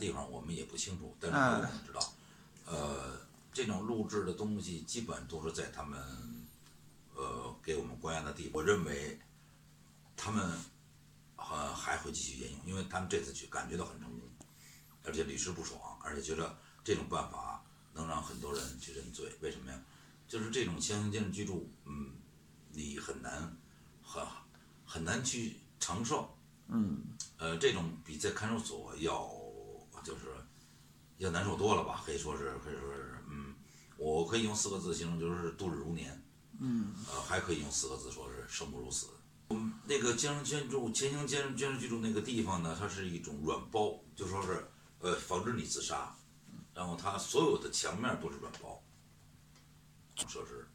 地方我们也不清楚，但是我们知道，呃，这种录制的东西基本都是在他们，呃，给我们关押的地方。我认为，他们，呃，还会继续沿用，因为他们这次去感觉到很成功，而且屡试不爽，而且觉得这种办法能让很多人去认罪。为什么呀？就是这种强行监视居住，嗯，你很难，很很难去承受。嗯，呃，这种比在看守所要就是要难受多了吧？可以说是，可以说是，嗯，我可以用四个字形容，就是度日如年。嗯，呃，还可以用四个字说是生不如死。嗯，那个监视监住、强行监监视居住那个地方呢，它是一种软包，就说是呃防止你自杀，然后它所有的墙面都是软包设施。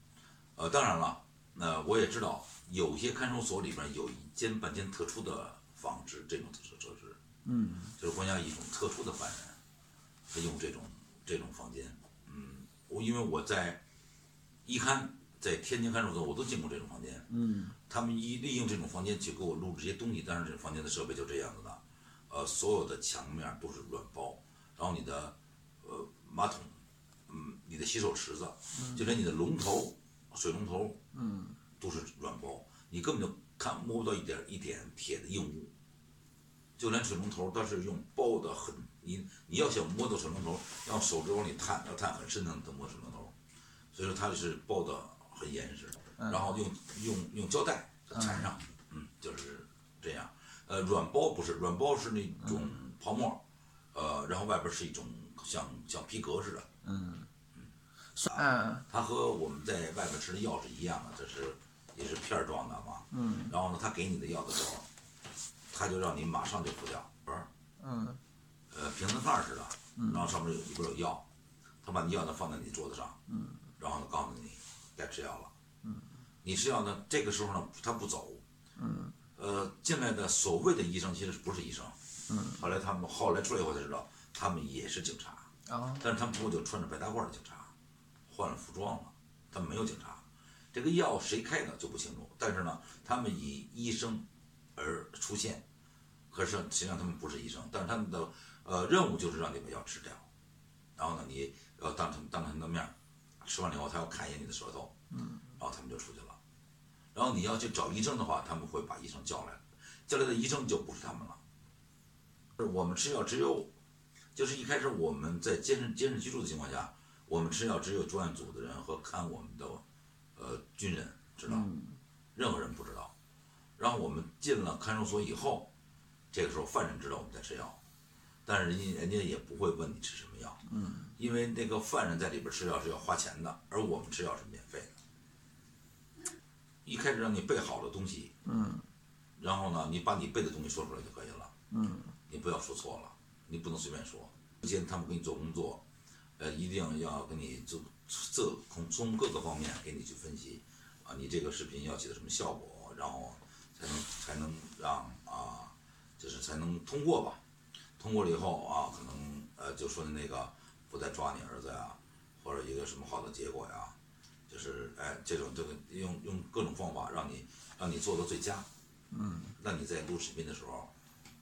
呃，当然了，那我也知道有些看守所里边有一间半间特殊的。防止这种特殊设施，嗯，就是关押一种特殊的犯人，他用这种这种房间，嗯，我因为我在一看在天津看守所，我都进过这种房间，嗯，他们一利用这种房间去给我录这些东西，但是这房间的设备就这样子的，呃，所有的墙面都是软包，然后你的呃马桶，嗯，你的洗手池子，就连你的龙头水龙头，嗯，都是软包，你根本就看摸不到一点一点铁的硬物。就连水龙头它是用包的很，你你要想摸到水龙头，要手指往里探，要探很深才能摸水龙头，所以说它是包的很严实，然后用用用胶带缠上，嗯，就是这样。呃，软包不是，软包是那种泡沫，呃，然后外边是一种像像皮革似的，嗯。嗯，它和我们在外边吃的药是一样的，这是也是片状的嘛，嗯，然后呢，他给你的药的时候。他就让你马上就服掉，不是？嗯，呃，瓶子盖似的，然后上面有一边有药，他把你药呢放在你桌子上，嗯，然后呢告诉你该吃药了，嗯，你吃药呢，这个时候呢他不走，嗯，呃，进来的所谓的医生其实不是医生，嗯，后来他们后来出来以后才知道，他们也是警察，啊，但是他们不过就穿着白大褂的警察，换了服装了，他们没有警察，这个药谁开的就不清楚，但是呢，他们以医生。而出现，可是实际上他们不是医生，但是他们的呃任务就是让你把药吃掉，然后呢，你要当成当着他们的面吃完了以后，他要看一眼你的舌头，嗯，然后他们就出去了。然后你要去找医生的话，他们会把医生叫来，叫来的医生就不是他们了。我们吃药只有，就是一开始我们在监视监视居住的情况下，我们吃药只有专案组的人和看我们的呃军人知道，任何人不知道。然后我们进了看守所以后，这个时候犯人知道我们在吃药，但是人家人家也不会问你吃什么药，嗯，因为那个犯人在里边吃药是要花钱的，而我们吃药是免费的。一开始让你备好的东西，嗯，然后呢，你把你备的东西说出来就可以了，嗯，你不要说错了，你不能随便说。之前他们给你做工作，呃，一定要给你做这从从各个方面给你去分析，啊，你这个视频要起到什么效果，然后。才能才能让啊，就是才能通过吧。通过了以后啊，可能呃就说的那个不再抓你儿子呀，或者一个什么好的结果呀，就是哎这种这个用用各种方法让你让你做到最佳。嗯。那你在录视频的时候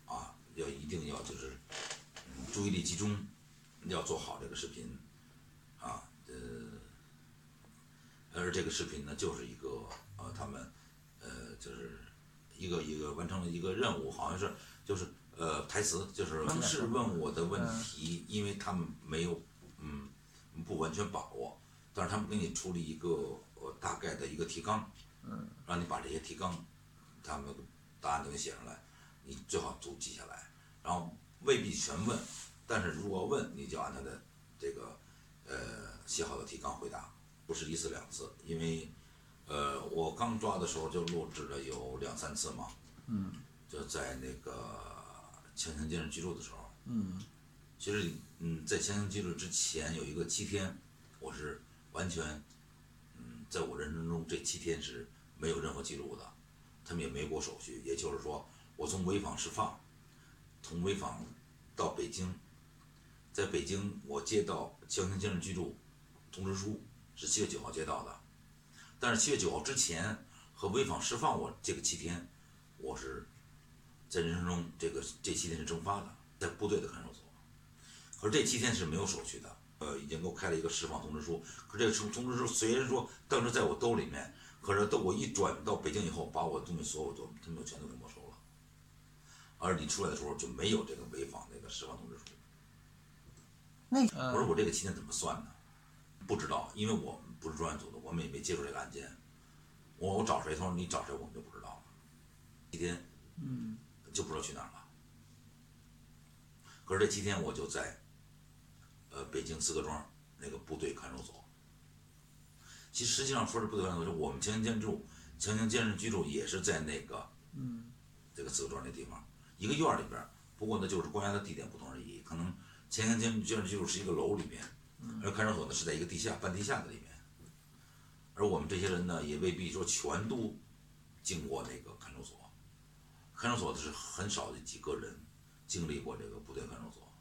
啊，要一定要就是注意力集中，要做好这个视频啊呃，而这个视频呢就是一个呃他们呃就是。一个一个完成了一个任务，好像是就是呃台词，就是不是问我的问题，因为他们没有嗯不完全把握，但是他们给你出了一个呃大概的一个提纲，嗯，让你把这些提纲他们答案都给写上来，你最好都记下来，然后未必全问，但是如果问你就按他的这个呃写好的提纲回答，不是一次两次，因为。呃，我刚抓的时候就录制了有两三次嘛，嗯，就在那个强行监视居住的时候，嗯，其实嗯，在强行居住之前有一个七天，我是完全，嗯，在我人生中这七天是没有任何记录的，他们也没过手续，也就是说，我从潍坊释放，从潍坊到北京，在北京我接到强行监视居住通知书是七月九号接到的。但是七月九号之前和潍坊释放我这个七天，我是在人生中这个这七天是蒸发的，在部队的看守所，可是这七天是没有手续的，呃，已经给我开了一个释放通知书。可是这个通通知书虽然说当时在我兜里面，可是等我一转到北京以后，把我东西所有都他们全都给没收了。而你出来的时候就没有这个潍坊那个释放通知书。那我说我这个七天怎么算呢？不知道，因为我们不是专案组的，我们也没接触这个案件。我我找谁？他说你找谁，我们就不知道了。七天，嗯，就不知道去哪儿了。可是这七天我就在，呃，北京四个庄那个部队看守所。其实实际上说是部队看守所，我们强行监住、强行监视居住也是在那个，嗯，这个四个庄那地方，一个院里边。不过呢，就是关押的地点不同而已。可能强行监监视居住是一个楼里面，而看守所呢是在一个地下、半地下的里面。而我们这些人呢，也未必说全都经过那个看守所。看守所的是很少的几个人经历过这个部队看守所。